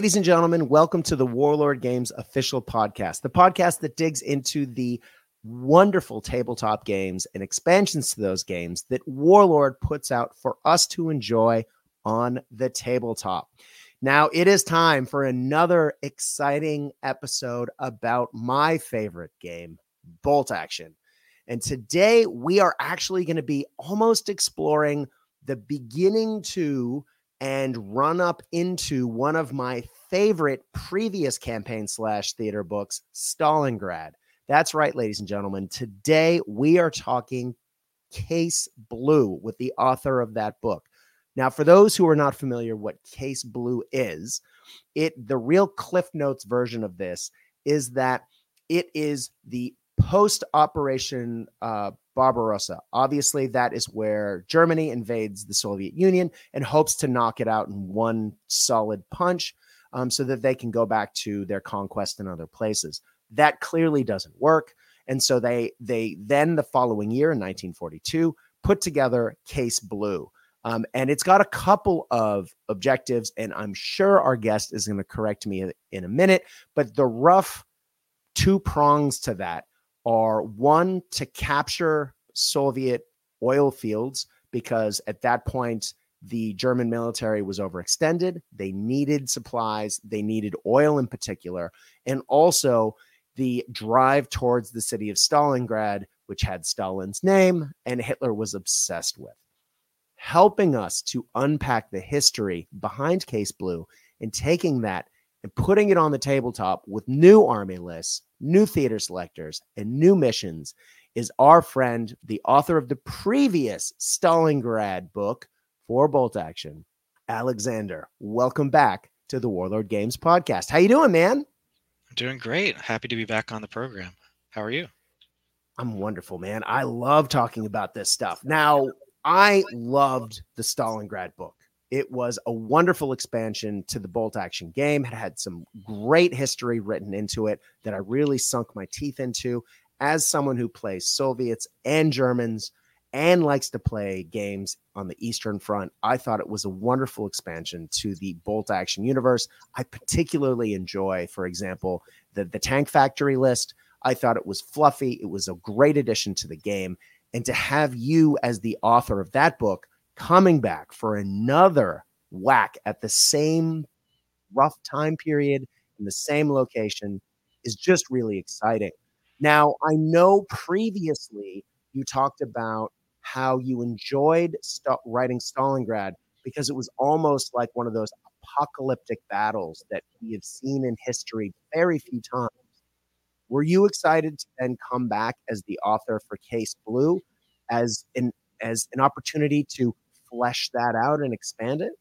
Ladies and gentlemen, welcome to the Warlord Games official podcast, the podcast that digs into the wonderful tabletop games and expansions to those games that Warlord puts out for us to enjoy on the tabletop. Now, it is time for another exciting episode about my favorite game, Bolt Action. And today we are actually going to be almost exploring the beginning to and run up into one of my favorite previous campaign slash theater books, Stalingrad. That's right, ladies and gentlemen. Today we are talking Case Blue with the author of that book. Now, for those who are not familiar what Case Blue is, it the real Cliff Notes version of this is that it is the post Operation uh, Barbarossa. Obviously, that is where Germany invades the Soviet Union and hopes to knock it out in one solid punch um, so that they can go back to their conquest in other places. That clearly doesn't work. And so they they then the following year in 1942 put together Case Blue. Um, and it's got a couple of objectives, and I'm sure our guest is going to correct me in a minute. But the rough two prongs to that are one to capture Soviet oil fields because at that point the German military was overextended. They needed supplies, they needed oil in particular, and also the drive towards the city of Stalingrad, which had Stalin's name and Hitler was obsessed with. Helping us to unpack the history behind Case Blue and taking that and putting it on the tabletop with new army lists, new theater selectors, and new missions is our friend, the author of the previous Stalingrad book for Bolt Action, Alexander. Welcome back to the Warlord Games podcast. How you doing, man? I'm doing great. Happy to be back on the program. How are you? I'm wonderful, man. I love talking about this stuff. Now, I loved the Stalingrad book. It was a wonderful expansion to the bolt action game. It had some great history written into it that I really sunk my teeth into as someone who plays Soviets and Germans and likes to play games on the Eastern Front. I thought it was a wonderful expansion to the bolt action universe. I particularly enjoy, for example, the, the Tank Factory list. I thought it was fluffy. It was a great addition to the game. And to have you as the author of that book coming back for another whack at the same rough time period in the same location is just really exciting. Now, I know previously you talked about how you enjoyed st- writing Stalingrad because it was almost like one of those apocalyptic battles that we have seen in history very few times. Were you excited to then come back as the author for Case Blue as an as an opportunity to flesh that out and expand it?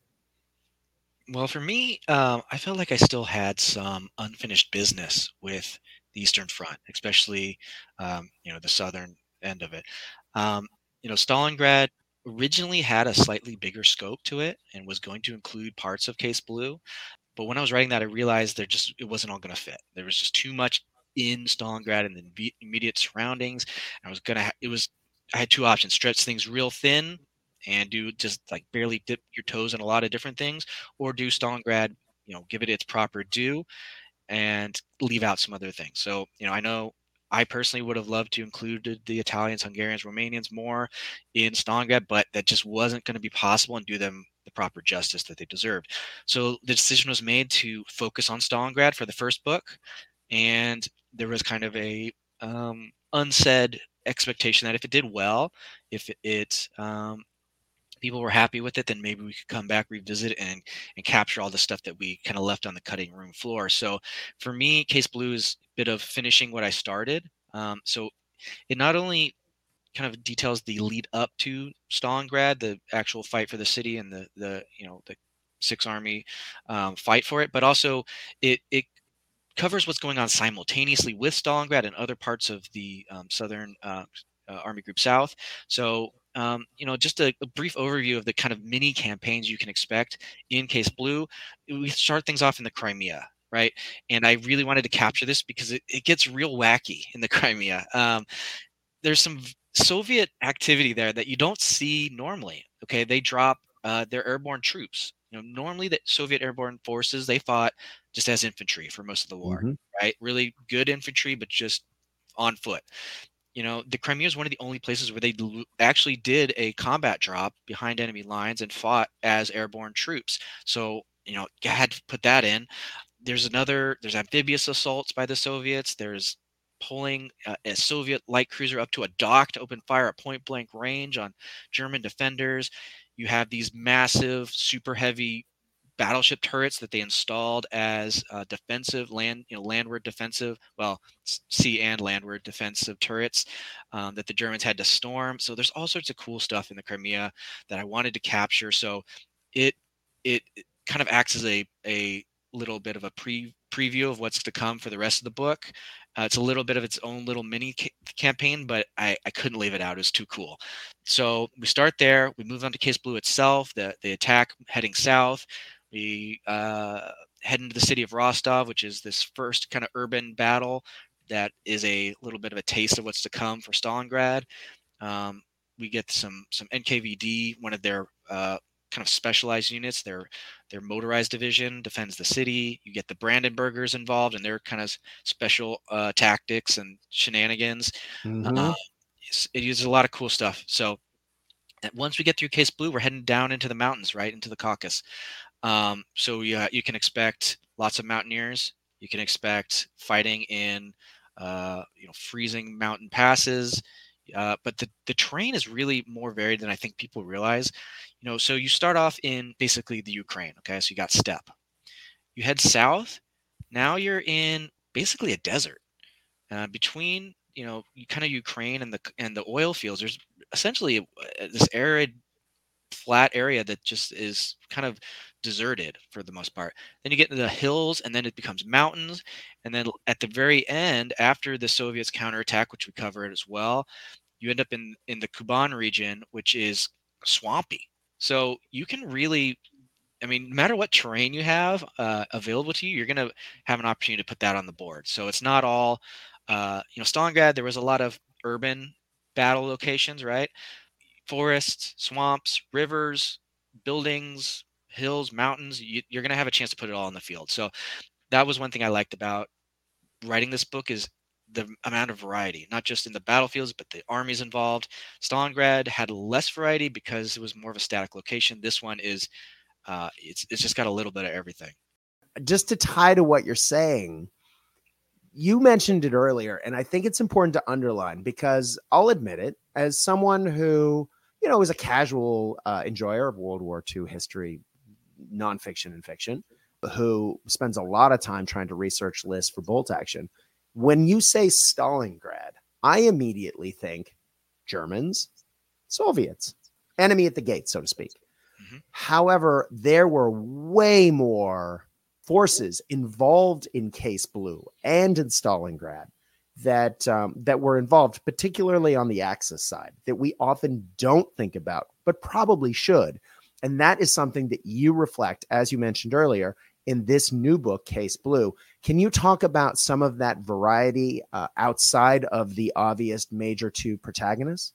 Well, for me, um, I felt like I still had some unfinished business with the Eastern Front, especially um, you know the southern end of it. Um, you know, Stalingrad originally had a slightly bigger scope to it and was going to include parts of Case Blue, but when I was writing that, I realized there just it wasn't all going to fit. There was just too much in Stalingrad and the immediate surroundings. I was gonna ha- it was I had two options: stretch things real thin and do just like barely dip your toes in a lot of different things, or do Stalingrad, you know, give it its proper due and leave out some other things. So, you know, I know I personally would have loved to include the Italians, Hungarians, Romanians more in Stalingrad, but that just wasn't going to be possible and do them the proper justice that they deserved. So the decision was made to focus on Stalingrad for the first book, and there was kind of a um, unsaid expectation that if it did well, if it um, people were happy with it, then maybe we could come back, revisit, and and capture all the stuff that we kind of left on the cutting room floor. So for me, Case Blue is a bit of finishing what I started. Um, so it not only kind of details the lead up to Stalingrad, the actual fight for the city and the the you know the Sixth Army um, fight for it, but also it it covers what's going on simultaneously with Stalingrad and other parts of the um, southern uh, uh, Army Group South. So um, you know, just a, a, brief overview of the kind of mini campaigns you can expect in Case Blue. We start things off in the Crimea, right? And I really wanted to capture this because it, it gets real wacky in the Crimea. Um, there's some Soviet activity there that you don't see normally. Okay, they drop uh, their airborne troops You know, normally the Soviet airborne forces they fought just as infantry for most of the war, Mhm. right? Really good infantry, but just on foot. You know, the Crimea is one of the only places where they actually did a combat drop behind enemy lines and fought as airborne troops. So, you know, you had to put that in. There's another, there's amphibious assaults by the Soviets. There's pulling a Soviet light cruiser up to a dock to open fire at point blank range on German defenders. You have these massive, super heavy battleship turrets that they installed as uh, defensive land, you know, landward defensive, well, sea and landward defensive turrets um, that the Germans had to storm. So there's all sorts of cool stuff in the Crimea that I wanted to capture. So it it, it kind of acts as a a little bit of a pre preview of what's to come for the rest of the book. Uh, it's a little bit of its own little mini ca- campaign, but I, I couldn't leave it out. It was too cool. So we start there. We move on to Case Blue itself. The the attack heading south. We uh, head into the city of Rostov, which is this first kind of urban battle that is a little bit of a taste of what's to come for Stalingrad. Um, we get some some NKVD, one of their uh, kind of specialized units. Their their motorized division defends the city. You get the Brandenburgers involved and their kind of special uh, tactics and shenanigans. Mhm. Uh, it uses a lot of cool stuff. So once we get through Case Blue, we're heading down into the mountains, right into the Caucasus. Um, so you, you can expect lots of mountaineers. You can expect fighting in uh, you know freezing mountain passes. Uh, but the, the terrain is really more varied than I think people realize. You know, so you start off in basically the Ukraine. Okay, so you got steppe. You head south. Now you're in basically a desert. Uh, between you know kind of Ukraine and the and the oil fields, there's essentially uh, this arid, flat area that just is kind of deserted for the most part. Then you get into the hills, and then it becomes mountains, and then at the very end, after the Soviets counterattack, which we covered as well, you end up in in the Kuban region, which is swampy. So you can really I mean, no matter what terrain you have uh, available to you, you're going to have an opportunity to put that on the board. So it's not all, uh, you know, Stalingrad. There was a lot of urban battle locations, right? Forests, swamps, rivers, buildings, hills, mountains. You, you're going to have a chance to put it all in the field. So that was one thing I liked about writing this book is the amount of variety, not just in the battlefields, but the armies involved. Stalingrad had less variety because it was more of a static location. This one is uh, it's it's just got a little bit of everything. just to tie to what you're saying, you mentioned it earlier, and I think it's important to underline because I'll admit it, as someone who, you know, is a casual uh, enjoyer of World War II history, nonfiction and fiction, who spends a lot of time trying to research lists for bolt action. When you say Stalingrad, I immediately think Germans, Soviets, enemy at the gate, so to speak. Mhm. However, there were way more forces involved in Case Blue and in Stalingrad that um, that were involved, particularly on the Axis side, that we often don't think about, but probably should. And that is something that you reflect, as you mentioned earlier, in this new book, Case Blue. Can you talk about some of that variety uh, outside of the obvious major two protagonists?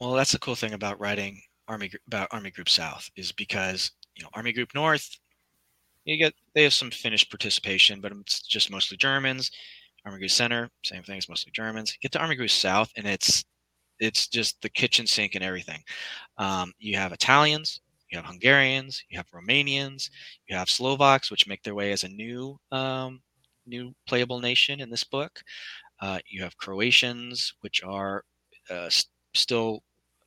Well, that's the cool thing about writing Army about Army Group South is because you know Army Group North, you get they have some Finnish participation, but it's just mostly Germans. Army Group Center, same thing, it's mostly Germans. Get to Army Group South, and it's it's just the kitchen sink and everything. Um, you have Italians, you have Hungarians, you have Romanians, you have Slovaks, which make their way as a new um, new playable nation in this book. Uh, you have Croatians, which are uh, s- still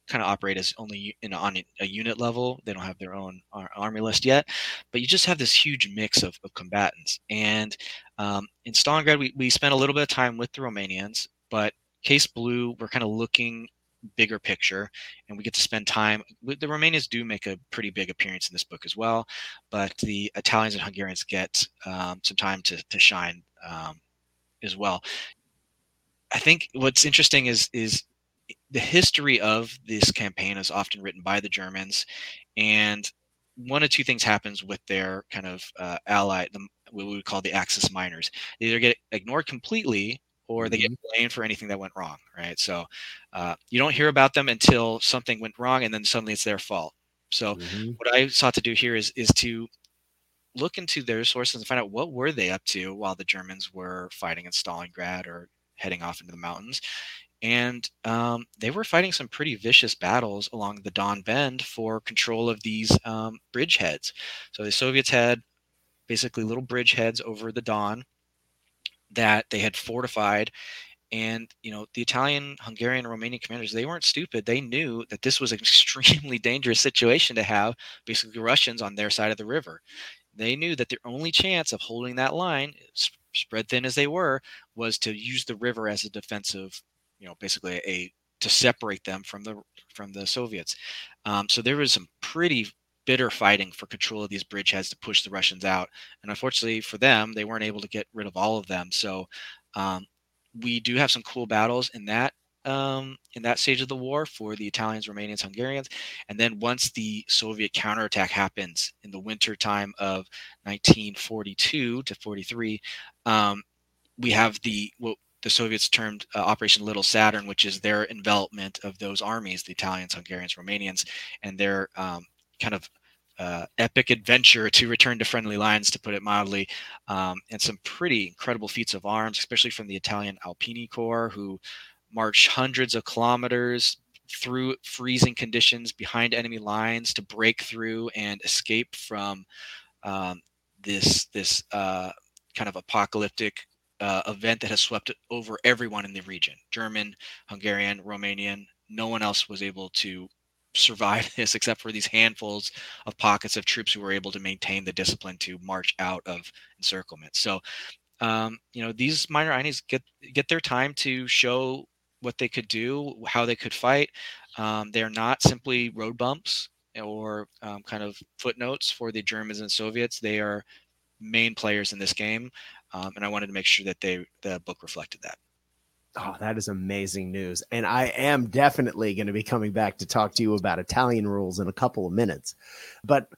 kind of operate as only in on a unit level. They don't have their own ar- army list yet, but you just have this huge mix of, of combatants. And um, in Stalingrad, we, we spent a little bit of time with the Romanians, but Case Blue, we're kind of looking bigger picture and we get to spend time the Romanians do make a pretty big appearance in this book as well, but the Italians and Hungarians get um, some time to, to shine um, as well. I think what's interesting is is the history of this campaign is often written by the Germans, and one of two things happens with their kind of uh, ally, the, what we would call the Axis minors. They either get ignored completely, or they get blamed for anything that went wrong. Right. So uh, you don't hear about them until something went wrong, and then suddenly it's their fault. So mm-hmm. what I sought to do here is is to look into their sources and find out what were they up to while the Germans were fighting in Stalingrad or heading off into the mountains. And um, they were fighting some pretty vicious battles along the Don Bend for control of these um, bridgeheads. So the Soviets had basically little bridgeheads over the Don that they had fortified and you know the italian hungarian romanian commanders they weren't stupid. They knew that this was an extremely dangerous situation to have basically russians on their side of the river. They knew that their only chance of holding that line spread thin as they were was to use the river as a defensive you know basically a to separate them from the from the soviets. Um, so there was some pretty bitter fighting for control of these bridgeheads to push the russians out and unfortunately for them they weren't able to get rid of all of them so um, we do have some cool battles in that um, in that stage of the war for the Italians, Romanians, Hungarians. And then once the Soviet counterattack happens in the winter time of 1942 to 43, um, we have the what the Soviets termed uh, Operation Little Saturn, which is their envelopment of those armies, the Italians, Hungarians, Romanians, and their um, kind of uh, epic adventure to return to friendly lines, to put it mildly, um, and some pretty incredible feats of arms, especially from the Italian Alpini Corps, who marched hundreds of kilometers through freezing conditions behind enemy lines to break through and escape from um, this this uh, kind of apocalyptic uh, event that has swept over everyone in the region German, Hungarian, Romanian. No one else was able to survive this except for these handfuls of pockets of troops who were able to maintain the discipline to march out of encirclement. So, um, you know, these minor einies get get their time to show what they could do, how they could fight. Um, they're not simply road bumps or um, kind of footnotes for the Germans and Soviets. They are main players in this game, um, and I wanted to make sure that they the book reflected that. Oh, that is amazing news. And I am definitely going to be coming back to talk to you about Italian rules in a couple of minutes. But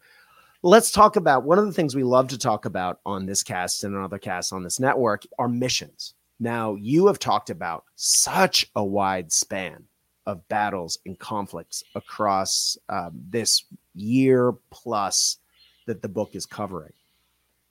let's talk about one of the things we love to talk about on this cast and other casts on this network are missions. Now, you have talked about such a wide span of battles and conflicts across um, this year plus that the book is covering.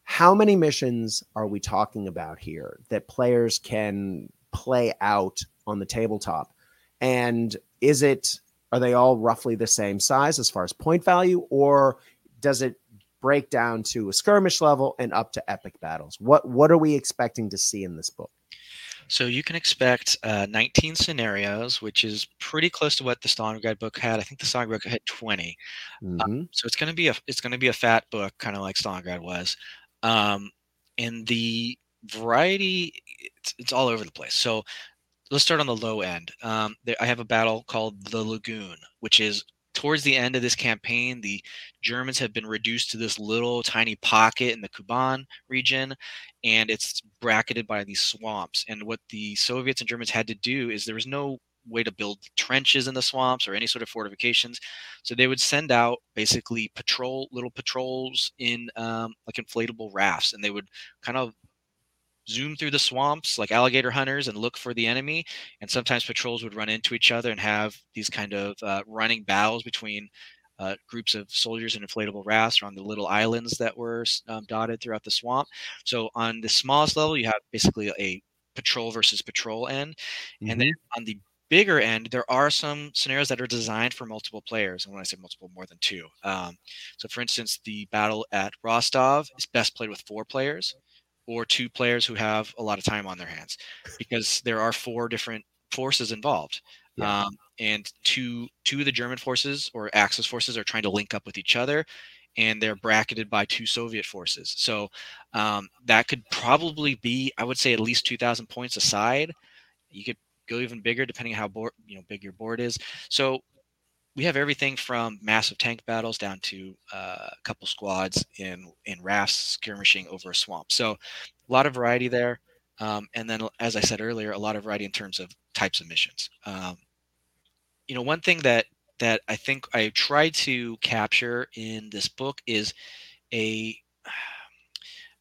How many missions are we talking about here that players can play out on the tabletop? And is it are they all roughly the same size as far as point value, or does it break down to a skirmish level and up to epic battles? What what are we expecting to see in this book? So you can expect uh, 19 scenarios, which is pretty close to what the Stalingrad book had. I think the Stalingrad book had 20. Um, mm-hmm. so it's going to be a it's going to be a fat book, kind of like Stalingrad was. Um, and the variety it's, it's all over the place. So let's start on the low end. Um, there, i have a battle called the lagoon which is towards the end of this campaign the germans have been reduced to this little tiny pocket in the kuban region and it's bracketed by these swamps. And what the soviets and germans had to do is there was no way to build trenches in the swamps or any sort of fortifications. So they would send out basically patrol little patrols in um, like inflatable rafts, and they would kind of zoom through the swamps like alligator hunters and look for the enemy. And sometimes patrols would run into each other and have these kind of uh, running battles between uh, groups of soldiers in inflatable rafts or on the little islands that were um, dotted throughout the swamp. So on the smallest level, you have basically a patrol versus patrol end. Mm-hmm. And then mm-hmm. on the bigger end, there are some scenarios that are designed for multiple players. And when I say multiple, more than two. Um, so, for instance, the battle at Rostov is best played with four players or two players who have a lot of time on their hands because there are four different forces involved. Yeah. Um, and two two of the German forces or Axis forces are trying to link up with each other, and they're bracketed by two Soviet forces. So um, that could probably be, I would say, at least two thousand points aside. You could go even bigger depending on how board, you know big your board is. So we have everything from massive tank battles down to uh, a couple squads in in rafts skirmishing over a swamp. So a lot of variety there. Um, and then, as I said earlier, a lot of variety in terms of types of missions. Um, you know, one thing that that I think I tried to capture in this book is a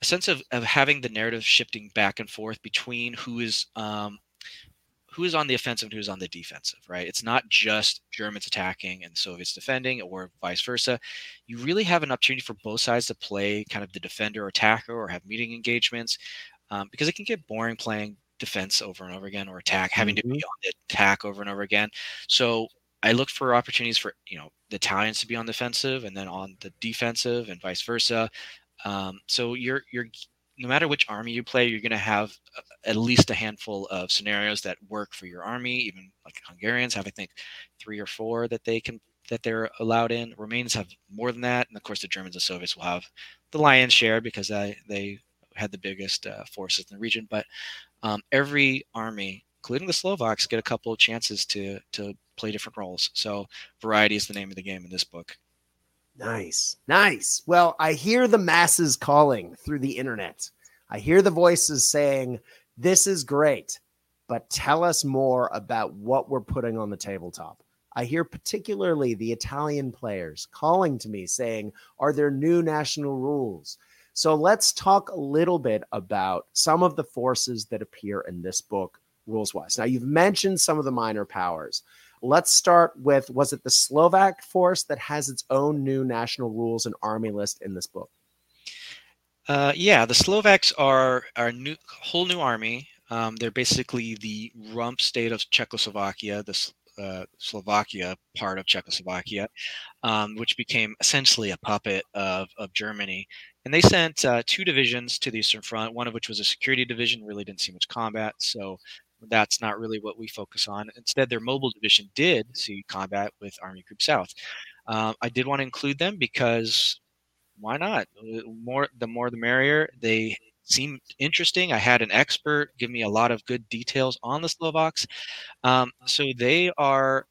a sense of, of having the narrative shifting back and forth between who is um, who's on the offensive and who's on the defensive, right? It's not just Germans attacking and Soviets defending or vice versa. You really have an opportunity for both sides to play kind of the defender or attacker or have meeting engagements um, because it can get boring playing defense over and over again or attack, having mm-hmm. to be mm-hmm. on the attack over and over again. So I looked for opportunities for, you know, the Italians to be on the defensive and then on the defensive and vice versa. Um, so you're you're no matter which army you play, you're going to have uh, at least a handful of scenarios that work for your army. Even like Hungarians have, I think, three or four that they can that they're allowed in. Romanians have more than that, and of course the Germans and Soviets will have the lion's share because they they had the biggest uh, forces in the region. But um, every army, including the Slovaks, get a couple of chances to to play different roles. So variety is the name of the game in this book. Nice. Nice. Well, I hear the masses calling through the internet. I hear the voices saying, This is great, but tell us more about what we're putting on the tabletop. I hear particularly the Italian players calling to me saying, Are there new national rules? So let's talk a little bit about some of the forces that appear in this book, rules wise. Now, you've mentioned some of the minor powers. Let's start with was it the Slovak force that has its own new national rules and army list in this book? Uh, yeah, the Slovaks are our new whole new army. Um, they're basically the rump state of Czechoslovakia, the uh, Slovakia part of Czechoslovakia, um, which became essentially a puppet of, of Germany. And they sent uh, two divisions to the Eastern Front, one of which was a security division, really didn't see much combat. So that's not really what we focus on. Instead, their mobile division did see combat with Army Group South. Uh, I did want to include them because why not? Uh, more the more the merrier. They seem interesting. I had an expert give me a lot of good details on the Slovaks. Um, so they are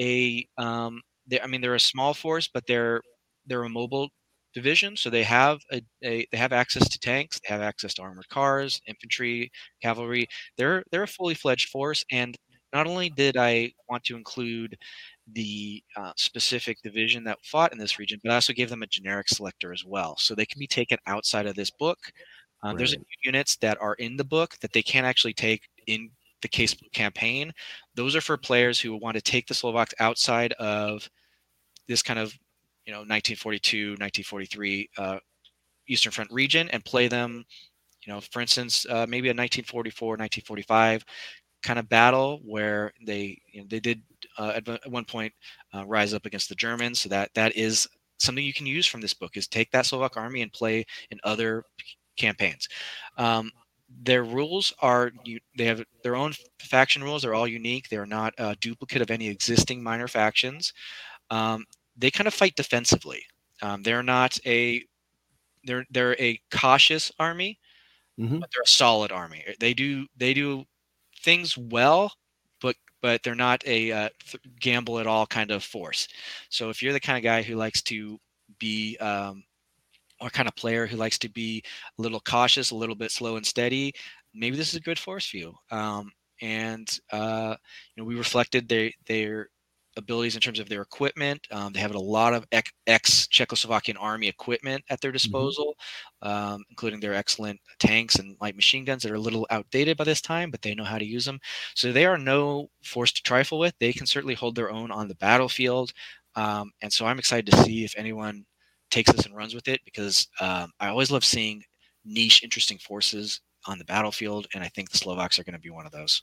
a, um, they, I mean, they're a small force, but they're they're a mobile division, so they have a, a, they have access to tanks, they have access to armored cars, infantry, cavalry. They're they're a fully fledged force, and not only did I want to include the uh, specific division that fought in this region, but I also gave them a generic selector as well, so they can be taken outside of this book. Uh, right. There's a few units that are in the book that they can't actually take in the case campaign. Those are for players who want to take the Slovaks outside of this kind of you know 1942 1943 uh, eastern front region and play them you know for instance uh, maybe a 1944 1945 kind of battle where they you know, they did uh, at, one point uh, rise up against the germans. So that that is something you can use from this book is take that slovak army and play in other campaigns. Um, their rules are they have their own faction rules. They're all unique. They're not a duplicate of any existing minor factions. Um, they kind of fight defensively. Um, they're not a they're they're a cautious army, mm-hmm. but they're a solid army. They do they do things well, but but they're not a uh, th- gamble at all kind of force. So if you're the kind of guy who likes to be um, or kind of player who likes to be a little cautious, a little bit slow and steady, maybe this is a good force for you. Um, and uh, you know, we reflected they their abilities in terms of their equipment. Um, they have a lot of ex Czechoslovakian army equipment at their mm-hmm. disposal, mm-hmm. um, including their excellent tanks and light machine guns that are a little outdated by this time, but they know how to use them. So they are no force to trifle with. They can certainly hold their own on the battlefield. Um, and so I'm excited to see if anyone takes this and runs with it because um, I always love seeing niche, interesting forces on the battlefield. And I think the Slovaks are going to be one of those.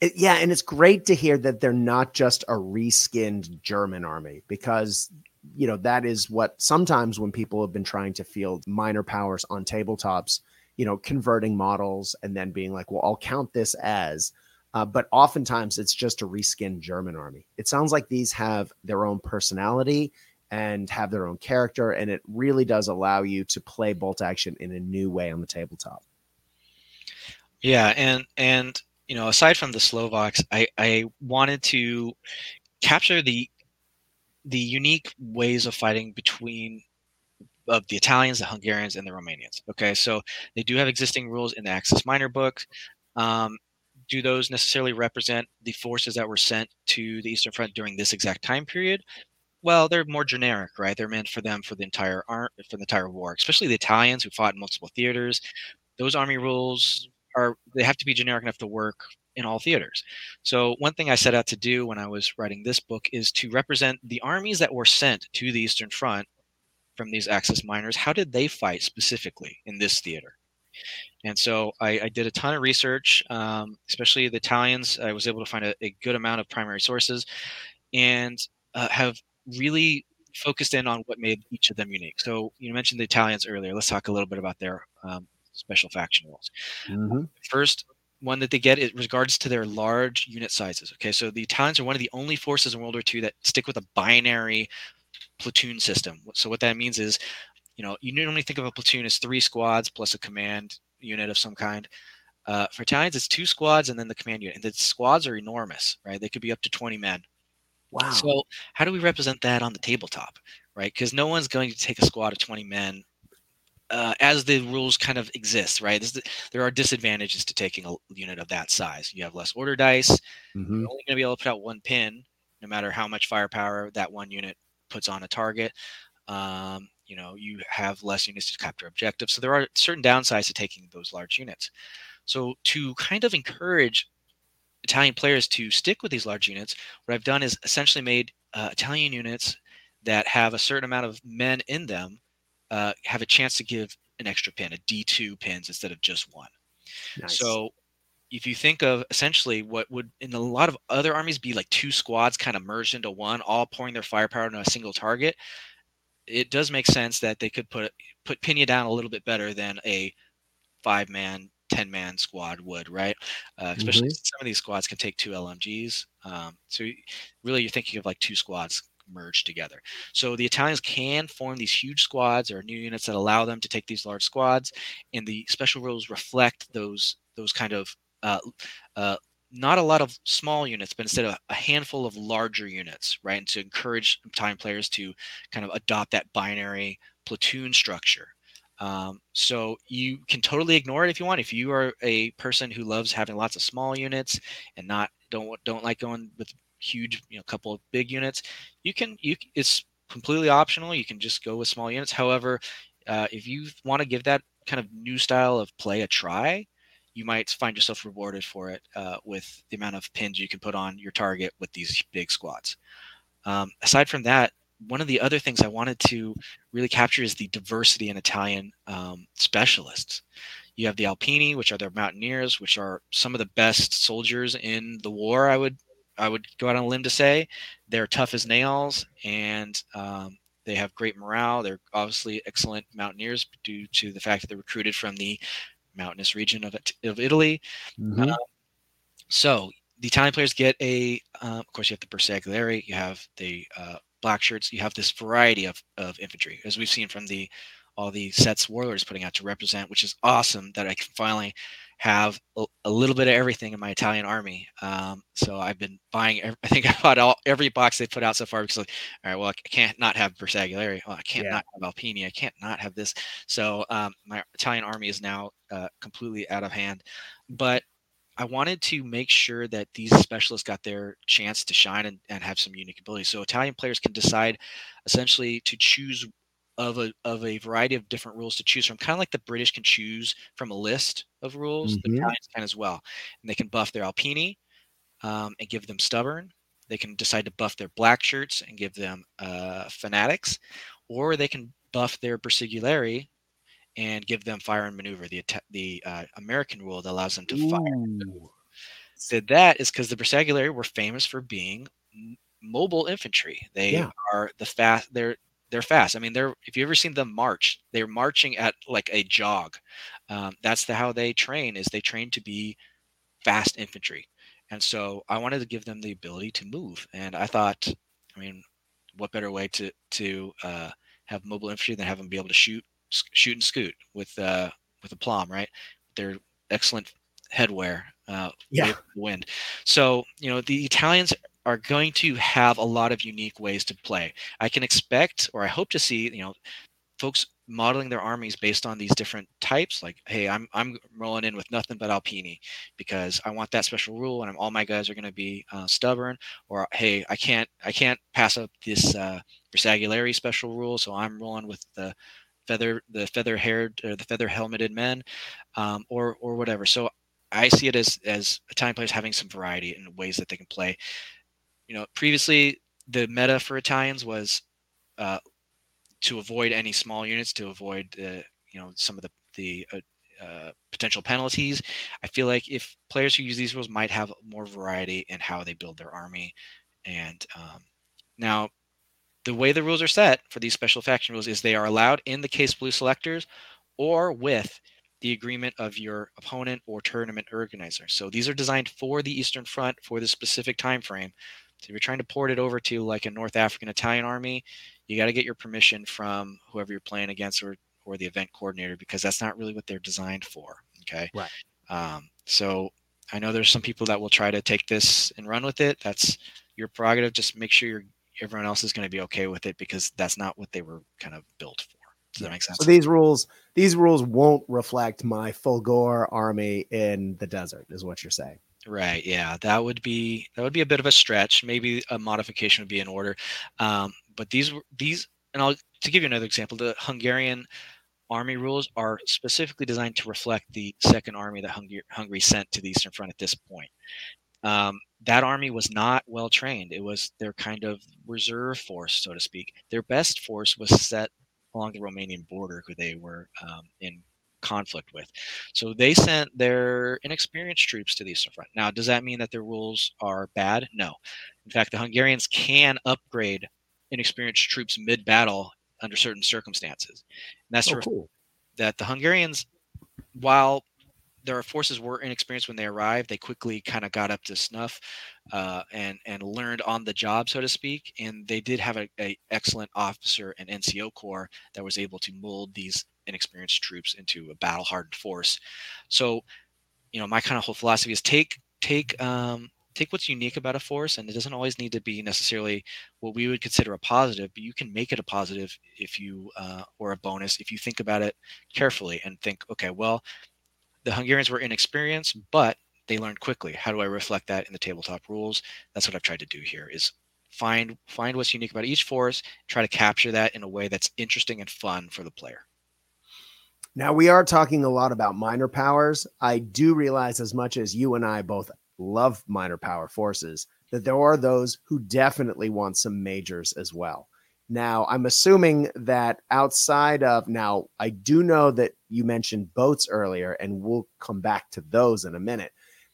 It, yeah, and it's great to hear that they're not just a reskinned German army because you know that is what sometimes when people have been trying to field minor powers on tabletops, you know, converting models and then being like, well, I'll count this as. Uh, but oftentimes it's just a reskinned German army. It sounds like these have their own personality and have their own character, and it really does allow you to play bolt action in a new way on the tabletop. Yeah, and and you know, aside from the Slovaks, I, I wanted to capture the the unique ways of fighting between of the Italians, the Hungarians, and the Romanians. Okay, so they do have existing rules in the Axis Minor book. Um, do those necessarily represent the forces that were sent to the Eastern Front during this exact time period? Well, they're more generic, right? They're meant for them for the entire art for the entire war, especially the Italians who fought in multiple theaters. Those army rules are they have to be generic enough to work in all theaters. So one thing I set out to do when I was writing this book is to represent the armies that were sent to the Eastern Front from these Axis minors. How did they fight specifically in this theater? And so I, I did a ton of research, um, especially the Italians. I was able to find a, a good amount of primary sources and uh, have really focused in on what made each of them unique. So you mentioned the Italians earlier. Let's talk a little bit about their um, special faction rules. Mm-hmm. First, one that they get in regards to their large unit sizes. Okay, so the Italians are one of the only forces in World War II that stick with a binary platoon system. So what that means is, you know, you normally think of a platoon as three squads plus a command unit of some kind. Uh, for Italians, it's two squads and then the command unit. And the squads are enormous, right? They could be up to 20 men. Wow. So how do we represent that on the tabletop, right? Because no one's going to take a squad of 20 men uh, as the rules kind of exist, right? The, there are disadvantages to taking a unit of that size. You have less order dice. Mm-hmm. You're only going to be able to put out one pin, no matter how much firepower that one unit puts on a target. Um, you know, you have less units to capture objectives. So there are certain downsides to taking those large units. So to kind of encourage Italian players to stick with these large units, what I've done is essentially made uh, Italian units that have a certain amount of men in them uh, have a chance to give an extra pin, a D2 pins instead of just one. Nice. So if you think of essentially what would in a lot of other armies be like two squads kind of merged into one, all pouring their firepower on a single target, it does make sense that they could put put pin you down a little bit better than a five man 10 man squad would, right? Uh, especially mm-hmm. some of these squads can take two LMGs. Um, so really, you're thinking of like two squads merged together. So the Italians can form these huge squads or new units that allow them to take these large squads, and the special rules reflect those those kind of uh, uh, not a lot of small units, but instead a handful of larger units, right? And to encourage Italian players to kind of adopt that binary platoon structure. Um, so you can totally ignore it if you want. If you are a person who loves having lots of small units and not don't don't like going with huge, you know, couple of big units, you can you it's completely optional. You can just go with small units. However, uh, if you want to give that kind of new style of play a try, you might find yourself rewarded for it uh, with the amount of pins you can put on your target with these big squads. Um, aside from that, one of the other things I wanted to really capture is the diversity in Italian um, specialists. You have the Alpini, which are their mountaineers, which are some of the best soldiers in the war. I would I would go out on a limb to say they're tough as nails, and um, they have great morale. They're obviously excellent mountaineers due to the fact that they're recruited from the mountainous region of, of Italy. Mm-hmm. Uh, so the Italian players get a, uh, of course, you have the Bersaglieri, you have the uh, black shirts, you have this variety of, of infantry, as we've seen from the all the sets Warlord is putting out to represent, which is awesome that I can finally have a, a little bit of everything in my Italian army. Um, so I've been buying. I think I bought all every box they put out so far because, like, all right, well, I can't not have Bersaglieri. Well, I can't yeah. not have Alpini. I can't not have this. So um, my Italian army is now uh, completely out of hand. But I wanted to make sure that these specialists got their chance to shine and, and have some unique abilities. So Italian players can decide essentially to choose of a of a variety of different rules to choose from, kind of like the British can choose from a list of rules. Mm-hmm. The Italians can as well, and they can buff their Alpini um, and give them stubborn. They can decide to buff their black shirts and give them uh, fanatics, or they can buff their Bersaglieri and give them fire and maneuver, the the uh, American rule that allows them to Ooh. fire. Did that is because the Bersaglieri were famous for being mobile infantry. They yeah. are the fast. They're they're fast. I mean, they're if you ever seen them march, they're marching at like a jog. Um, that's the how they train. Is they train to be fast infantry, and so I wanted to give them the ability to move. And I thought, I mean, what better way to to uh, have mobile infantry than have them be able to shoot, shoot and scoot with uh, with a plum, right? They're excellent headwear. Uh, yeah. Wind. So you know the Italians are going to have a lot of unique ways to play. I can expect, or I hope to see, you know, folks modeling their armies based on these different types. Like, hey, I'm I'm rolling in with nothing but Alpini because I want that special rule, and I'm, all my guys are going to be uh, stubborn. Or hey, I can't I can't pass up this uh, special rule, so I'm rolling with the feather the feather haired or the feather helmeted men, um, or or whatever. So I see it as as a time players having some variety in ways that they can play. You know, previously the meta for Italians was uh, to avoid any small units, to avoid you know some of the the uh, uh, potential penalties. I feel like if players who use these rules might have more variety in how they build their army. And um, now, the way the rules are set for these special faction rules is they are allowed in the case blue selectors or with the agreement of your opponent or tournament organizer. So these are designed for the Eastern Front for the specific time frame. So if you're trying to port it over to like a North African Italian army, you got to get your permission from whoever you're playing against or or the event coordinator because that's not really what they're designed for. Okay. Right. Um, so I know there's some people that will try to take this and run with it. That's your prerogative. Just make sure you're, everyone else is going to be okay with it because that's not what they were kind of built for. Does that make sense? So these rules, these rules won't reflect my Folgore army in the desert, is what you're saying. Right. Yeah, that would be that would be a bit of a stretch. Maybe a modification would be in order. Um, but these these, and I'll to give you another example, the Hungarian army rules are specifically designed to reflect the second army that Hungary, Hungary sent to the Eastern Front at this point. Um, that army was not well trained. It was their kind of reserve force, so to speak. Their best force was set along the Romanian border, who they were um, in conflict with. So they sent their inexperienced troops to the Eastern Front. Now, does that mean that their rules are bad? No. In fact, the Hungarians can upgrade inexperienced troops mid battle under certain circumstances. And that's oh, cool. that the Hungarians, while their forces were inexperienced when they arrived, they quickly kind of got up to snuff uh, and and learned on the job, so to speak. And they did have a, a excellent officer and NCO corps that was able to mold these inexperienced troops into a battle hardened force. So, you know, my kind of whole philosophy is take take um, take what's unique about a force and it doesn't always need to be necessarily what we would consider a positive but you can make it a positive if you uh, or a bonus if you think about it carefully and think okay well the hungarians were inexperienced but they learned quickly how do i reflect that in the tabletop rules that's what i've tried to do here is find find what's unique about each force try to capture that in a way that's interesting and fun for the player now we are talking a lot about minor powers. I do realize as much as you and I both love minor power forces, that there are those who definitely want some majors as well. Now, I'm assuming that outside of now, I do know that you mentioned boats earlier, and we'll come back to those in a minute.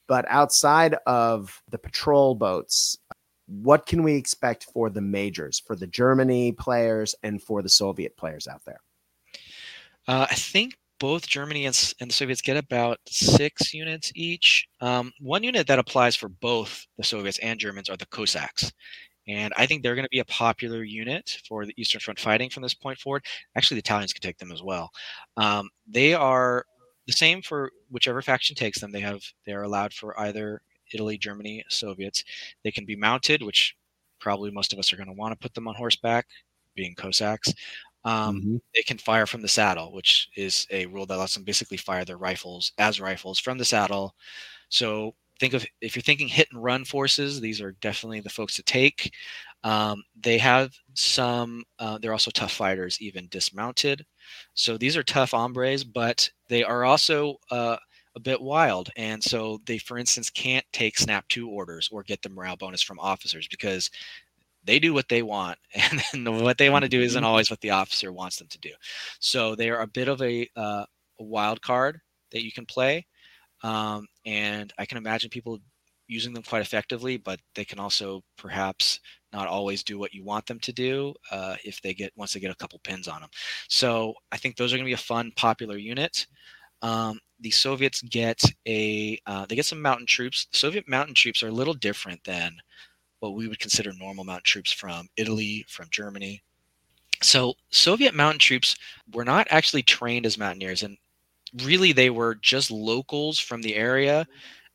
But outside of the patrol boats, what can we expect for the majors, for the Germany players, and for the Soviet players out there? Uh, I think both Germany and, and, the Soviets get about six units each. Um, one unit that applies for both the Soviets and Germans are the Cossacks. And I think they're going to be a popular unit for the Eastern Front fighting from this point forward. Actually, the Italians can take them as well. Um, they are the same for whichever faction takes them. They have they are allowed for either Italy, Germany, Soviets. They can be mounted, which probably most of us are going to want to put them on horseback, being Cossacks. Um, mm-hmm. They can fire from the saddle, which is a rule that lets them basically fire their rifles as rifles from the saddle. So think of if you're thinking hit and run forces, these are definitely the folks to take. Um, they have some. Uh, they're also tough fighters, even dismounted. So these are tough hombres, but they are also uh, a bit wild. And so they, for instance, can't take snap two orders or get the morale bonus from officers because they do what they want and what they want to do isn't mm-hmm. always what the officer wants them to do so they are a bit of a, uh, a wild card that you can play um, and i can imagine people using them quite effectively but they can also perhaps not always do what you want them to do uh, if they get once they get a couple pins on them so i think those are going to be a fun popular unit. Um, the soviets get a uh, they get some mountain troops. Soviet mountain troops are a little different than what we would consider normal mountain troops from Italy, from Germany. So Soviet mountain troops were not actually trained as mountaineers, and really they were just locals from the area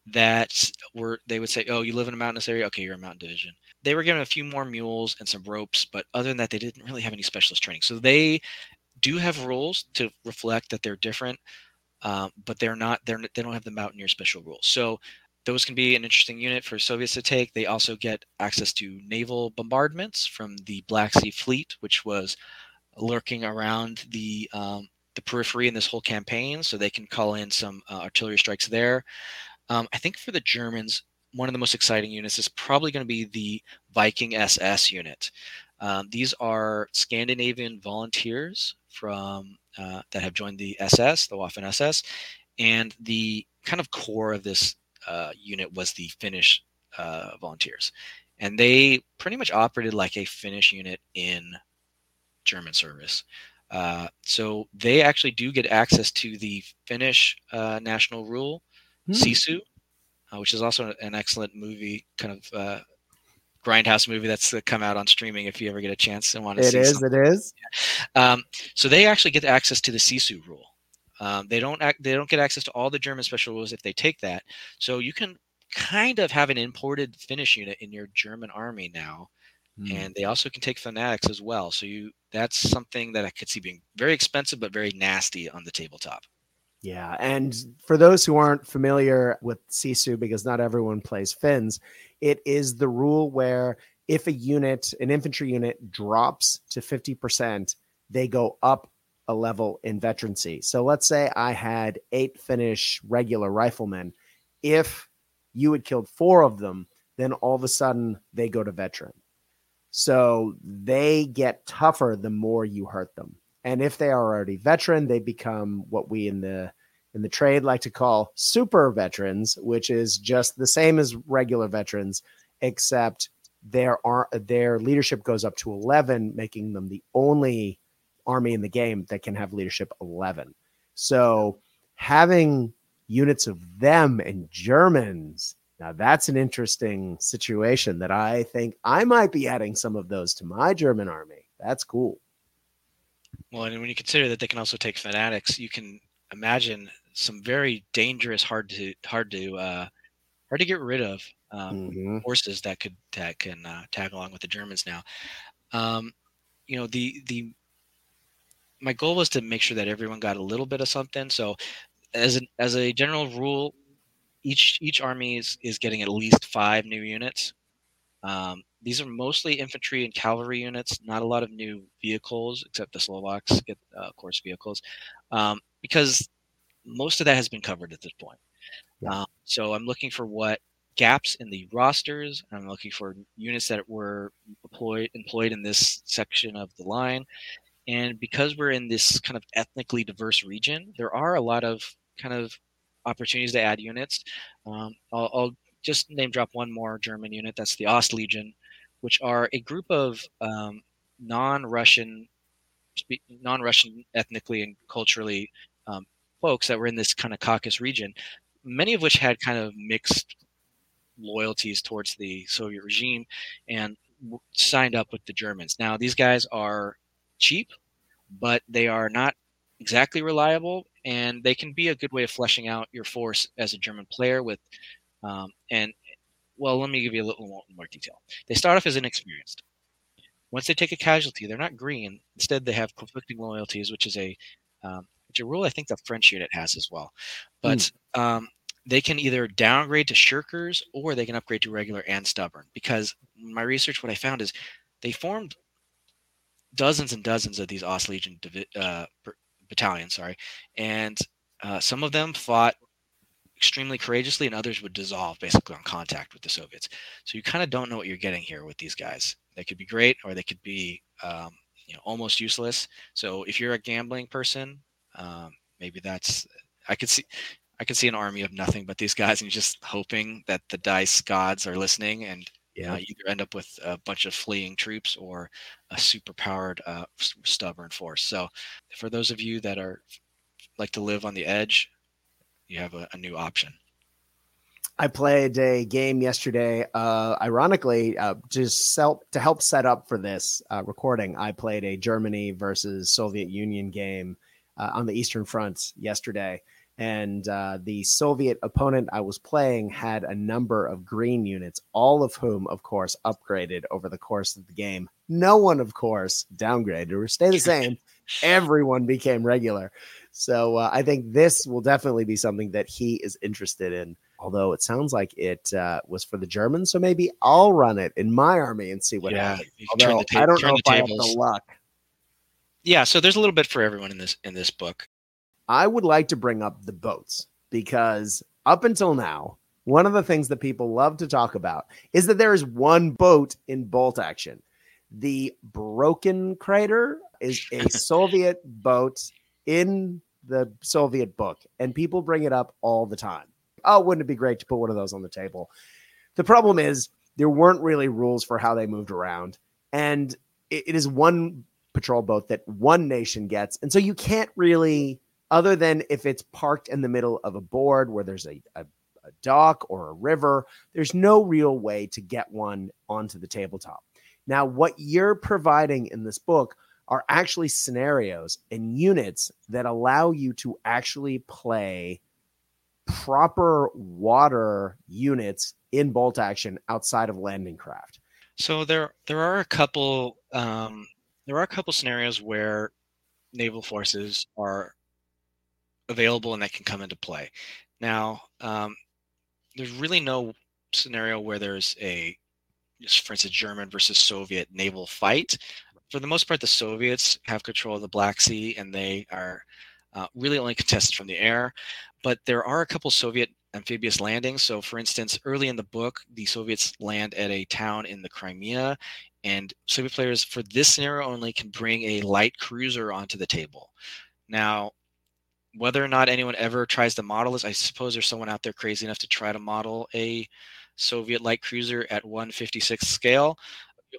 that were they would say, "Oh, you live in a mountainous area? Okay, you're a mountain division." They were given a few more mules and some ropes, but other than that, they didn't really have any specialist training. So they do have rules to reflect that they're different, um, but they're not. They're they don't have the mountaineer special rules. So those can be an interesting unit for Soviets to take. They also get access to naval bombardments from the Black Sea Fleet, which was lurking around the um, the periphery in this whole campaign, so they can call in some uh, artillery strikes there. Um, I think for the Germans, one of the most exciting units is probably going to be the Viking SS unit. Um, these are Scandinavian volunteers from uh, that have joined the SS, the Waffen SS, and the kind of core of this uh, unit was the Finnish uh, volunteers, and they pretty much operated like a Finnish unit in German service. Uh, so they actually do get access to the Finnish uh, national rule, hmm. Sisu, uh, which is also an excellent movie, kind of uh, grindhouse movie that's uh, come out on streaming. If you ever get a chance and want to it see is, something. it is. Um, so they actually get access to the Sisu rule. Um, they don't act, they don't get access to all the German special rules if they take that. So you can kind of have an imported Finnish unit in your German army now Mm. And they also can take fanatics as well. So you that's something that I could see being very expensive but very nasty on the tabletop. Yeah, and for those who aren't familiar with Sisu, because not everyone plays Finns, it is the rule where if a unit, an infantry unit, drops to 50%, they go up a level in veterancy. So let's say I had eight Finnish regular riflemen. If you had killed four of them, then all of a sudden they go to veteran. So they get tougher the more you hurt them. And if they are already veteran, they become what we in the in the trade like to call super veterans, which is just the same as regular veterans, except their are their leadership goes up to 11, making them the only army in the game that can have leadership 11. So having units of them and Germans now that's an interesting situation that I think I might be adding some of those to my German army. That's cool. Well, and when you consider that they can also take fanatics, you can imagine some very dangerous, hard to hard to uh, hard to get rid of um, mm-hmm. forces that could that can uh, tag along with the Germans now. Um, you know the the my goal was to make sure that everyone got a little bit of something. So as an, as a general rule, each each army is, is getting at least five new units. Um, these are mostly infantry and cavalry units. Not a lot of new vehicles, except the Slovaks get, uh, of course, vehicles, um, because most of that has been covered at this point. Yeah. Um, so I'm looking for what gaps in the rosters. I'm looking for units that were employed employed in this section of the line. And because we're in this kind of ethnically diverse region, there are a lot of kind of opportunities to add units. Um, I'll, I'll, just name drop one more German unit. That's the Ostlegion, which are a group of um, non-Russian, non-Russian ethnically and culturally um, folks that were in this kind of Caucasus region. Many of which had kind of mixed loyalties towards the Soviet regime and signed up with the Germans. Now these guys are cheap, but they are not exactly reliable and they can be a good way of fleshing out your force as a German player with um, and well let me give you a little more, more detail. They start off as inexperienced. Once they take a casualty they're not green. Instead they have conflicting loyalties which is a um, which a rule i think the french unit has as well. But mm. um, they can either downgrade to shirkers or they can upgrade to regular and stubborn because my research what i found is they formed dozens and dozens of these Ostlegion uh, battalion, sorry, and uh, some of them fought extremely courageously, and others would dissolve basically on contact with the Soviets. So you kind of don't know what you're getting here with these guys. They could be great, or they could be um, you know almost useless. So if you're a gambling person, um, maybe that's I could see. I could see an army of nothing but these guys, and just hoping that the dice gods are listening and yeah. Uh, either end up with a bunch of fleeing troops or a super powered, uh, stubborn force. So, for those of you that are like to live on the edge, you have a, a new option. I played a game yesterday. Uh, ironically, uh, to sell, to help set up for this uh, recording, I played a Germany versus Soviet Union game uh, on the Eastern Front yesterday and uh, the Soviet opponent I was playing had a number of green units, all of whom, of course, upgraded over the course of the game. No one, of course, downgraded or stayed the same. Everyone became regular. So uh, I think this will definitely be something that he is interested in. Although it sounds like it uh, was for the Germans, so maybe I'll run it in my army and see what yeah, happens. Although ta- I don't know if I have the luck. Yeah, so there's a little bit for everyone in this in this book. I would like to bring up the boats because up until now, one of the things that people love to talk about is that there is one boat in bolt action. The Bronekater is a Soviet boat in the Soviet book, and people bring it up all the time. Oh, wouldn't it be great to put one of those on the table? The problem is there weren't really rules for how they moved around, and it, it is one patrol boat that one nation gets, and so you can't really, other than if it's parked in the middle of a board where there's a, a, a dock or a river, there's no real way to get one onto the tabletop. Now, what you're providing in this book are actually scenarios and units that allow you to actually play proper water units in bolt action outside of landing craft. So there there are a couple um, there are a couple scenarios where naval forces are available and that can come into play. Now, um, there's really no scenario where there's a, for instance, German versus Soviet naval fight for the most part, the Soviets have control of the Black Sea, and they are uh, really only contested from the air. But there are a couple Soviet amphibious landings. So, for instance, early in the book, the Soviets land at a town in the Crimea, and Soviet players for this scenario only can bring a light cruiser onto the table. Now, whether or not anyone ever tries to model this, I suppose there's someone out there crazy enough to try to model a Soviet light cruiser at 156 scale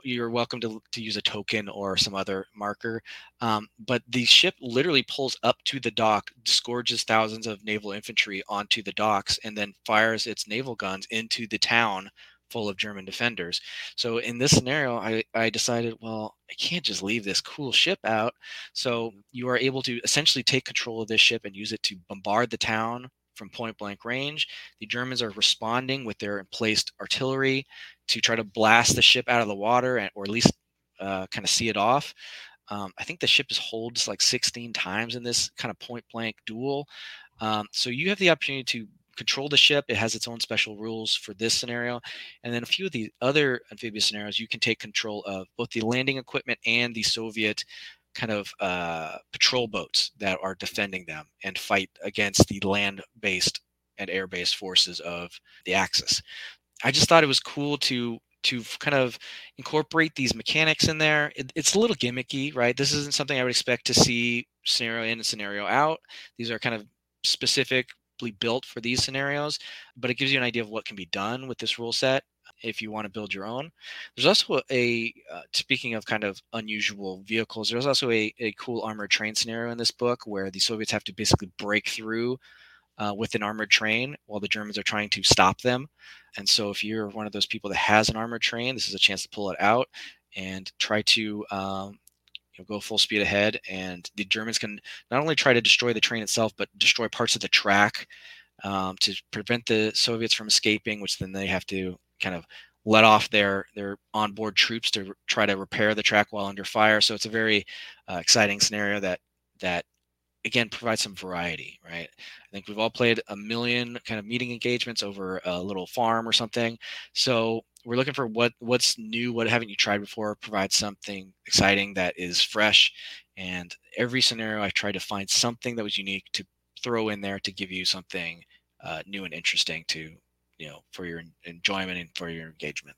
you're welcome to, to use a token or some other marker. Um, but the ship literally pulls up to the dock, disgorges thousands of naval infantry onto the docks, and then fires its naval guns into the town full of German defenders. So in this scenario, I, I decided, well, I can't just leave this cool ship out. So mm-hmm. you are able to essentially take control of this ship and use it to bombard the town from point blank range. The Germans are responding with their emplaced artillery to try to blast the ship out of the water and, or at least uh, kind of see it off. Um, I think the ship is holds like 16 times in this kind of point blank duel. Um, so you have the opportunity to control the ship. It has its own special rules for this scenario. And then a few of the other amphibious scenarios, you can take control of both the landing equipment and the Soviet kind of uh, patrol boats that are defending them and fight against the land based and air based forces of the Axis. I just thought it was cool to to kind of incorporate these mechanics in there. It, it's a little gimmicky, right? This isn't something I would expect to see scenario in and scenario out. These are kind of built for these scenarios, but it gives you an idea of what can be done with this rule set if you want to build your own. There's also a, uh, speaking of kind of unusual vehicles, there's also a, a cool armored train scenario in this book where the Soviets have to basically break through uh, with an armored train while the Germans are trying to stop them. And so, if you're one of those people that has an armored train, this is a chance to pull it out and try to um, you know, go full speed ahead. And the Germans can not only try to destroy the train itself, but destroy parts of the track um, to prevent the Soviets from escaping, which then they have to kind of let off their their onboard troops to try to repair the track while under fire. So it's a very uh, exciting scenario that that again provides some variety right i think we've all played a million kind of meeting engagements over a little farm or something so we're looking for what what's new what haven't you tried before? Provide something exciting that is fresh and every scenario I tried to find something that was unique to throw in there to give you something uh, new and interesting to you know for your enjoyment and for your engagement.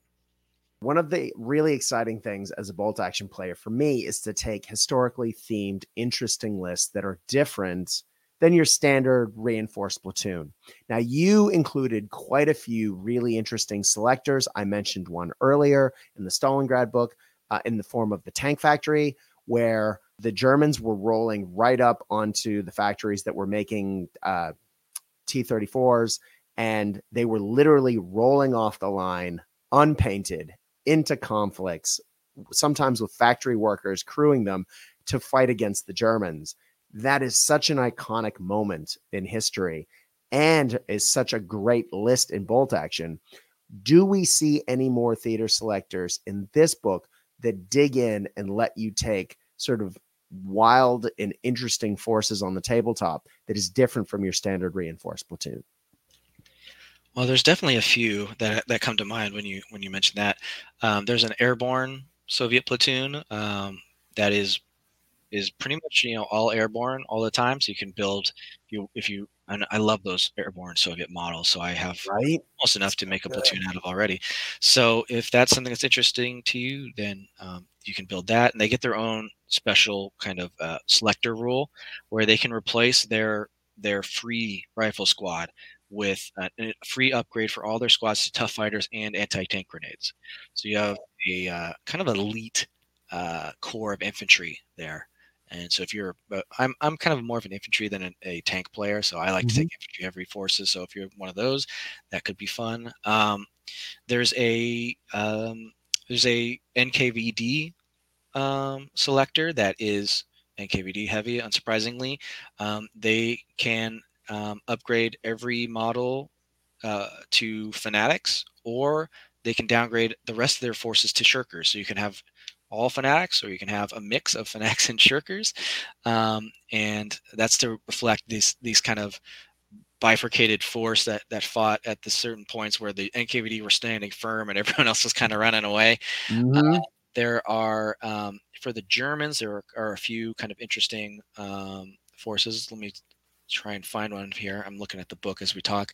One of the really exciting things as a bolt action player for me is to take historically themed, interesting lists that are different than your standard reinforced platoon. Now, you included quite a few really interesting selectors. I mentioned one earlier in the Stalingrad book uh, in the form of the tank factory, where the Germans were rolling right up onto the factories that were making uh, T 34s, and they were literally rolling off the line unpainted into conflicts, sometimes with factory workers crewing them to fight against the Germans. That is such an iconic moment in history and is such a great list in bolt action. Do we see any more theater selectors in this book that dig in and let you take sort of wild and interesting forces on the tabletop that is different from your standard reinforced platoon? Well, there's definitely a few that that come to mind when you when you mention that. Um, there's an airborne Soviet platoon um, that is is pretty much you know all airborne all the time. So you can build if you if you and I love those airborne Soviet models. So I have right almost enough to make a platoon out of already. So if that's something that's interesting to you, then um, you can build that, and they get their own special kind of uh, selector rule where they can replace their their free rifle squad with a, a, free upgrade for all their squads to tough fighters and anti-tank grenades. So you have a uh, kind of elite uh, core of infantry there. And so if you're, I'm, I'm kind of more of an infantry than a, a tank player. So I like mm-hmm. to take mm-hmm. infantry heavy forces. So if you're one of those, that could be fun. Um, there's a, um, there's a NKVD um, selector that is NKVD heavy, unsurprisingly. Um, they can um, upgrade every model uh, to fanatics, or they can downgrade the rest of their forces to shirkers. So you can have all fanatics, or you can have a mix of fanatics and shirkers, um, and that's to reflect these these kind of bifurcated force that that fought at the certain points where the NKVD were standing firm and everyone else was kind of running away. Mm-hmm. Uh, there are um, for the Germans, there are, are, a few kind of interesting um, forces. Let me try and find one here. I'm looking at the book as we talk.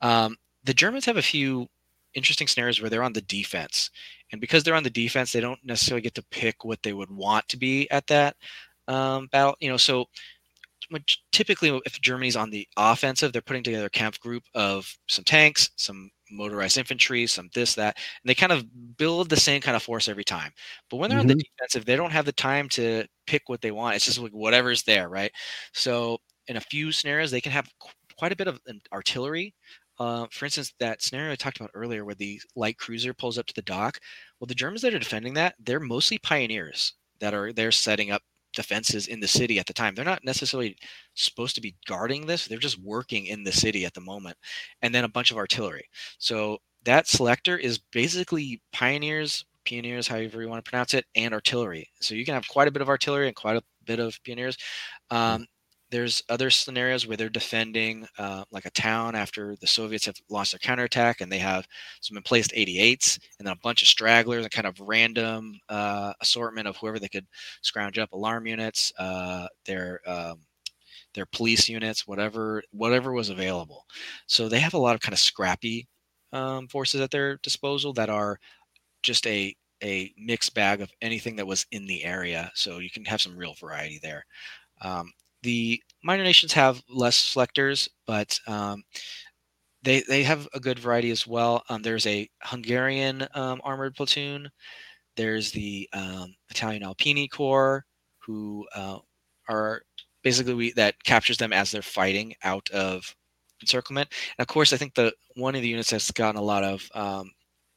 Um, the Germans have a few interesting scenarios where they're on the defense, and because they're on the defense, they don't necessarily get to pick what they would want to be at that um, battle. You know, so typically if Germany's on the offensive, they're putting together a Kampfgruppe of some tanks, some motorized infantry, some this, that, and they kind of build the same kind of force every time. But when they're mm-hmm. on the mm-hmm. defensive, they don't have the time to pick what they want. It's just like whatever's there, right? So in a few scenarios, they can have quite a bit of artillery. Uh, for instance, that scenario I talked about earlier, where the light cruiser pulls up to the dock. Well, the Germans that are defending that, they're mostly pioneers that are they're setting up defenses in the city at the time. They're not necessarily supposed to be guarding this. They're just working in the city at the moment. And then a bunch of artillery. So that selector is basically pioneers, pioneers, however you want to pronounce it, and artillery. So you can have quite a bit of artillery and quite a bit of pioneers. Hmm. Um, there's other scenarios where they're defending uh, like a town after the Soviets have launched their counterattack and they have some emplaced 88s and then a bunch of stragglers and kind of random uh, assortment of whoever they could scrounge up alarm units, uh, their um, their police units, whatever whatever was available. So they have a lot of kind of scrappy um, forces at their disposal that are just a a mixed bag of anything that was in the area. So you can have some real variety there. Um, the minor nations have less selectors, but um, they they have a good variety as well. Um, there's a Hungarian um, armored platoon. There's the um, Italian Alpini Corps, who uh, are basically we, that captures them as they're fighting out of encirclement. And of course, I think the one of the units that's gotten a lot of um,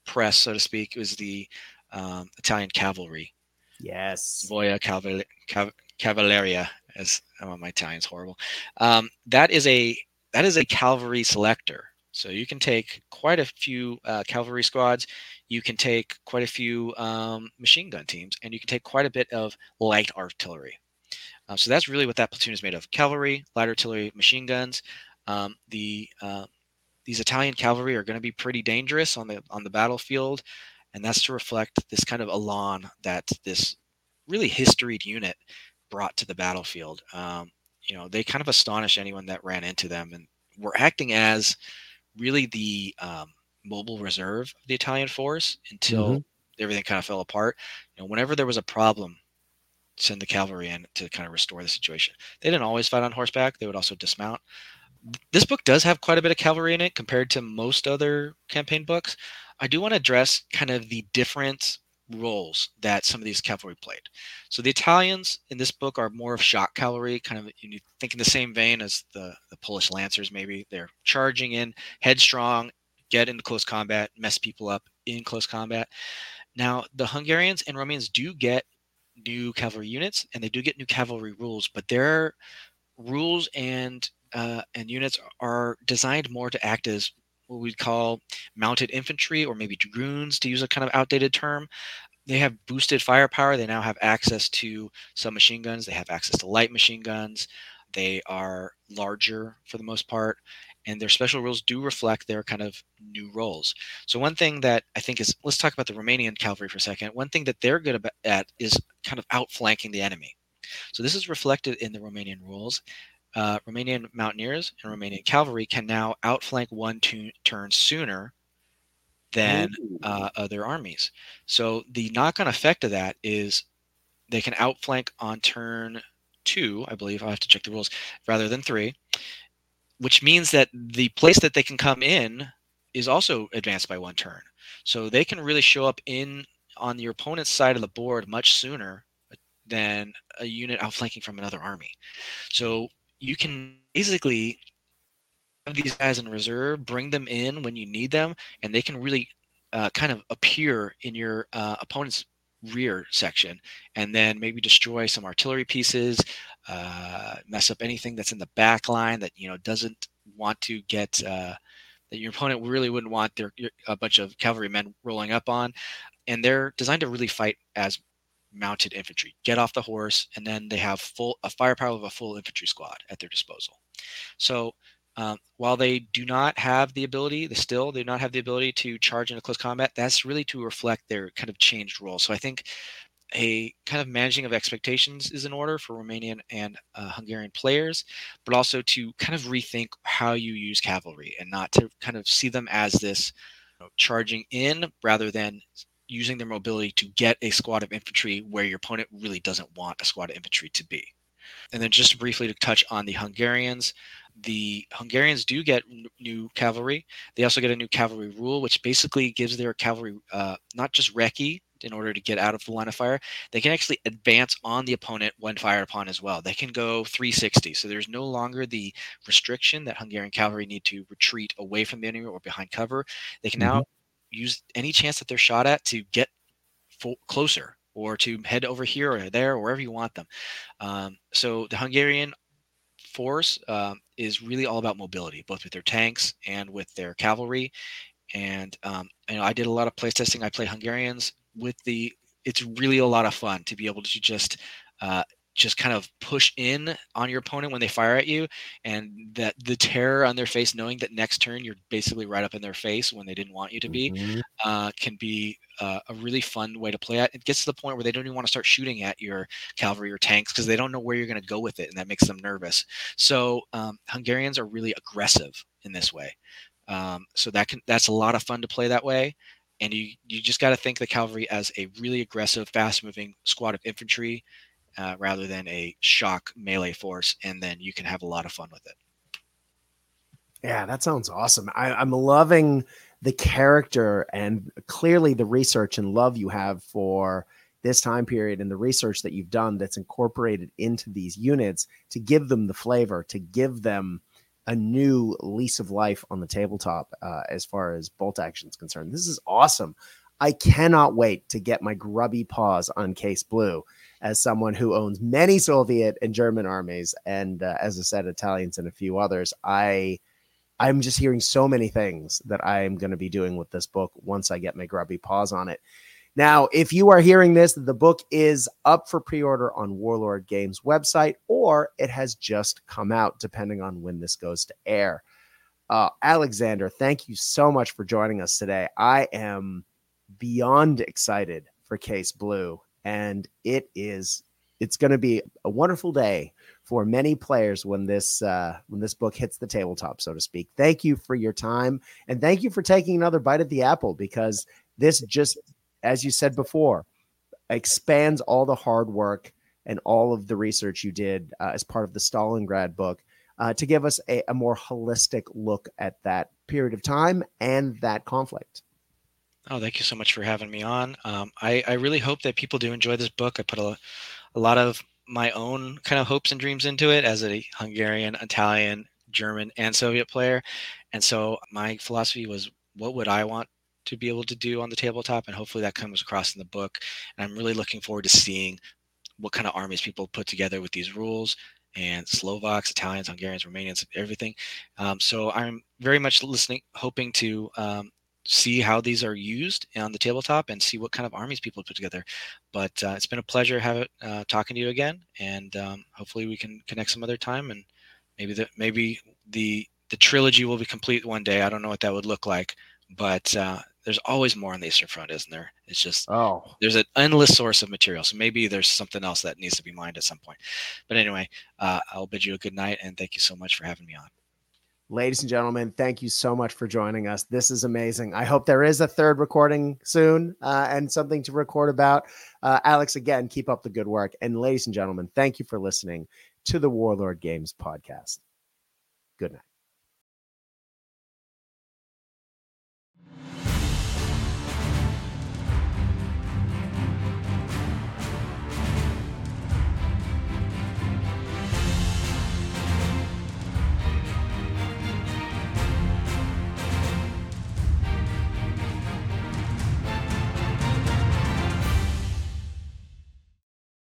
press, so to speak, is the um, Italian cavalry. Yes, Caval- Cav- Cavalleria, as oh, my Italian's horrible. Um, that is a that is a cavalry selector. So you can take quite a few uh, cavalry squads. You can take quite a few um, machine gun teams, and you can take quite a bit of light artillery. Uh, so that's really what that platoon is made of: cavalry, light artillery, machine guns. Um, the uh, these Italian cavalry are going to be pretty dangerous on the on the battlefield, and that's to reflect this kind of elan that this really historied unit brought to the battlefield. Um, you know, they kind of astonished anyone that ran into them, and were acting as really the um, mobile reserve of the Italian force until mm-hmm. everything kind of fell apart. You know, whenever there was a problem, send the cavalry in to kind of restore the situation. They didn't always fight on horseback; they would also dismount. This book does have quite a bit of cavalry in it compared to most other campaign books. I do want to address kind of the different roles that some of these cavalry played. So the Italians in this book are more of shock cavalry, kind of you think in the same vein as the, the Polish lancers, maybe. They're charging in, headstrong, get into close combat, mess people up in close combat. Now, the Hungarians and Romanians do get new cavalry units and they do get new cavalry rules, but their rules and uh, and units are designed more to act as what we'd call mounted infantry or maybe dragoons to use a kind of outdated term. They have boosted firepower. They now have access to some machine guns. They have access to light machine guns. They are larger for the most part, and their special rules do reflect their kind of new roles. So, one thing that I think is let's talk about the Romanian cavalry for a second. One thing that they're good at is kind of outflanking the enemy. So this is reflected in the Romanian rules. Uh, Romanian mountaineers and Romanian cavalry can now outflank one turn sooner than uh, other armies. So the knock-on effect of that is they can outflank on turn two, I believe. I have to check the rules, rather than three, which means that the place that they can come in is also advanced by one turn. So they can really show up in on your opponent's side of the board much sooner than a unit outflanking from another army. So you can basically have these guys in reserve, bring them in when you need them, and they can really uh, kind of appear in your uh, opponent's rear section and then maybe destroy some artillery pieces uh, mess up anything that's in the back line that you know doesn't want to get uh, that your opponent really wouldn't want their a bunch of cavalrymen rolling up on. And they're designed to really fight as mounted infantry get off the horse and then they have full a firepower of a full infantry squad at their disposal so um, while they do not have the ability, they still they do not have the ability to charge into close combat. That's really to reflect their kind of changed role. So I think a kind of managing of expectations is in order for Romanian and uh, Hungarian players, but also to kind of rethink how you use cavalry and not to kind of see them as this you know, charging in rather than using their mobility to get a squad of infantry where your opponent really doesn't want a squad of infantry to be. And then just briefly to touch on the Hungarians, the Hungarians do get new cavalry. They also get a new cavalry rule, which basically gives their cavalry uh, not just recce in order to get out of the line of fire. They can actually advance on the opponent when fired upon as well. They can go 360. So there's no longer the restriction that Hungarian cavalry need to retreat away from the enemy or behind cover. They can mm-hmm. now use any chance that they're shot at to get closer or to head over here or there, or wherever you want them. Um, so the Hungarian force um, is really all about mobility, both with their tanks and with their cavalry. And um, you know, I did a lot of playtesting. I play Hungarians with the. It's really a lot of fun to be able to just uh, just kind of push in on your opponent when they fire at you and that the terror on their face knowing that next turn you're basically right up in their face when they didn't want you to be mm-hmm. uh, can be uh, a really fun way to play at. It gets to the point where they don't even want to start shooting at your cavalry or tanks because they don't know where you're going to go with it and that makes them nervous. So um, hungarians are really aggressive in this way. Um, so that can that's a lot of fun to play that way and you you just got to think the cavalry as a really aggressive fast moving squad of infantry uh, rather than a shock melee force, and then you can have a lot of fun with it. Yeah, that sounds awesome. I, I'm loving the character and clearly the research and love you have for this time period and the research that you've done that's incorporated into these units to give them the flavor, to give them a new lease of life on the tabletop uh, as far as bolt action is concerned. This is awesome. I cannot wait to get my grubby paws on Case Blue as someone who owns many Soviet and German armies, and uh, as I said, Italians and a few others. I I'm just hearing so many things that I am going to be doing with this book once I get my grubby paws on it. Now, if you are hearing this, the book is up for pre order on Warlord Games website, or it has just come out, depending on when this goes to air. Uh, Alexander, thank you so much for joining us today. I am beyond excited for Case Blue and it is it's going to be a wonderful day for many players when this uh, when this book hits the tabletop, so to speak. Thank you for your time, and thank you for taking another bite at the apple because this just, as you said before, expands all the hard work and all of the research you did uh, as part of the Stalingrad book uh, to give us a, a more holistic look at that period of time and that conflict. Oh, thank you so much for having me on. Um, I, I really hope that people do enjoy this book. I put a, a lot of my own kind of hopes and dreams into it as a Hungarian, Italian, German, and Soviet player. And so my philosophy was what would I want to be able to do on the tabletop? And hopefully that comes across in the book. And I'm really looking forward to seeing what kind of armies people put together with these rules and Slovaks, Italians, Hungarians, Romanians, everything. Um, so I'm very much listening, hoping to um, see how these are used on the tabletop and see what kind of armies people put together. But uh, it's been a pleasure have uh, talking to you again, and um, hopefully we can connect some other time, and maybe the maybe the the trilogy will be complete one day. I don't know what that would look like, but uh, there's always more on the Eastern Front, isn't there? It's just oh, there's an endless source of material. So maybe there's something else that needs to be mined at some point. But anyway, uh, I'll bid you a good night and thank you so much for having me on. Ladies and gentlemen, thank you so much for joining us. This is amazing. I hope there is a third recording soon uh, and something to record about. Uh, Alex, again, keep up the good work. And ladies and gentlemen, thank you for listening to the Warlord Games podcast. Good night.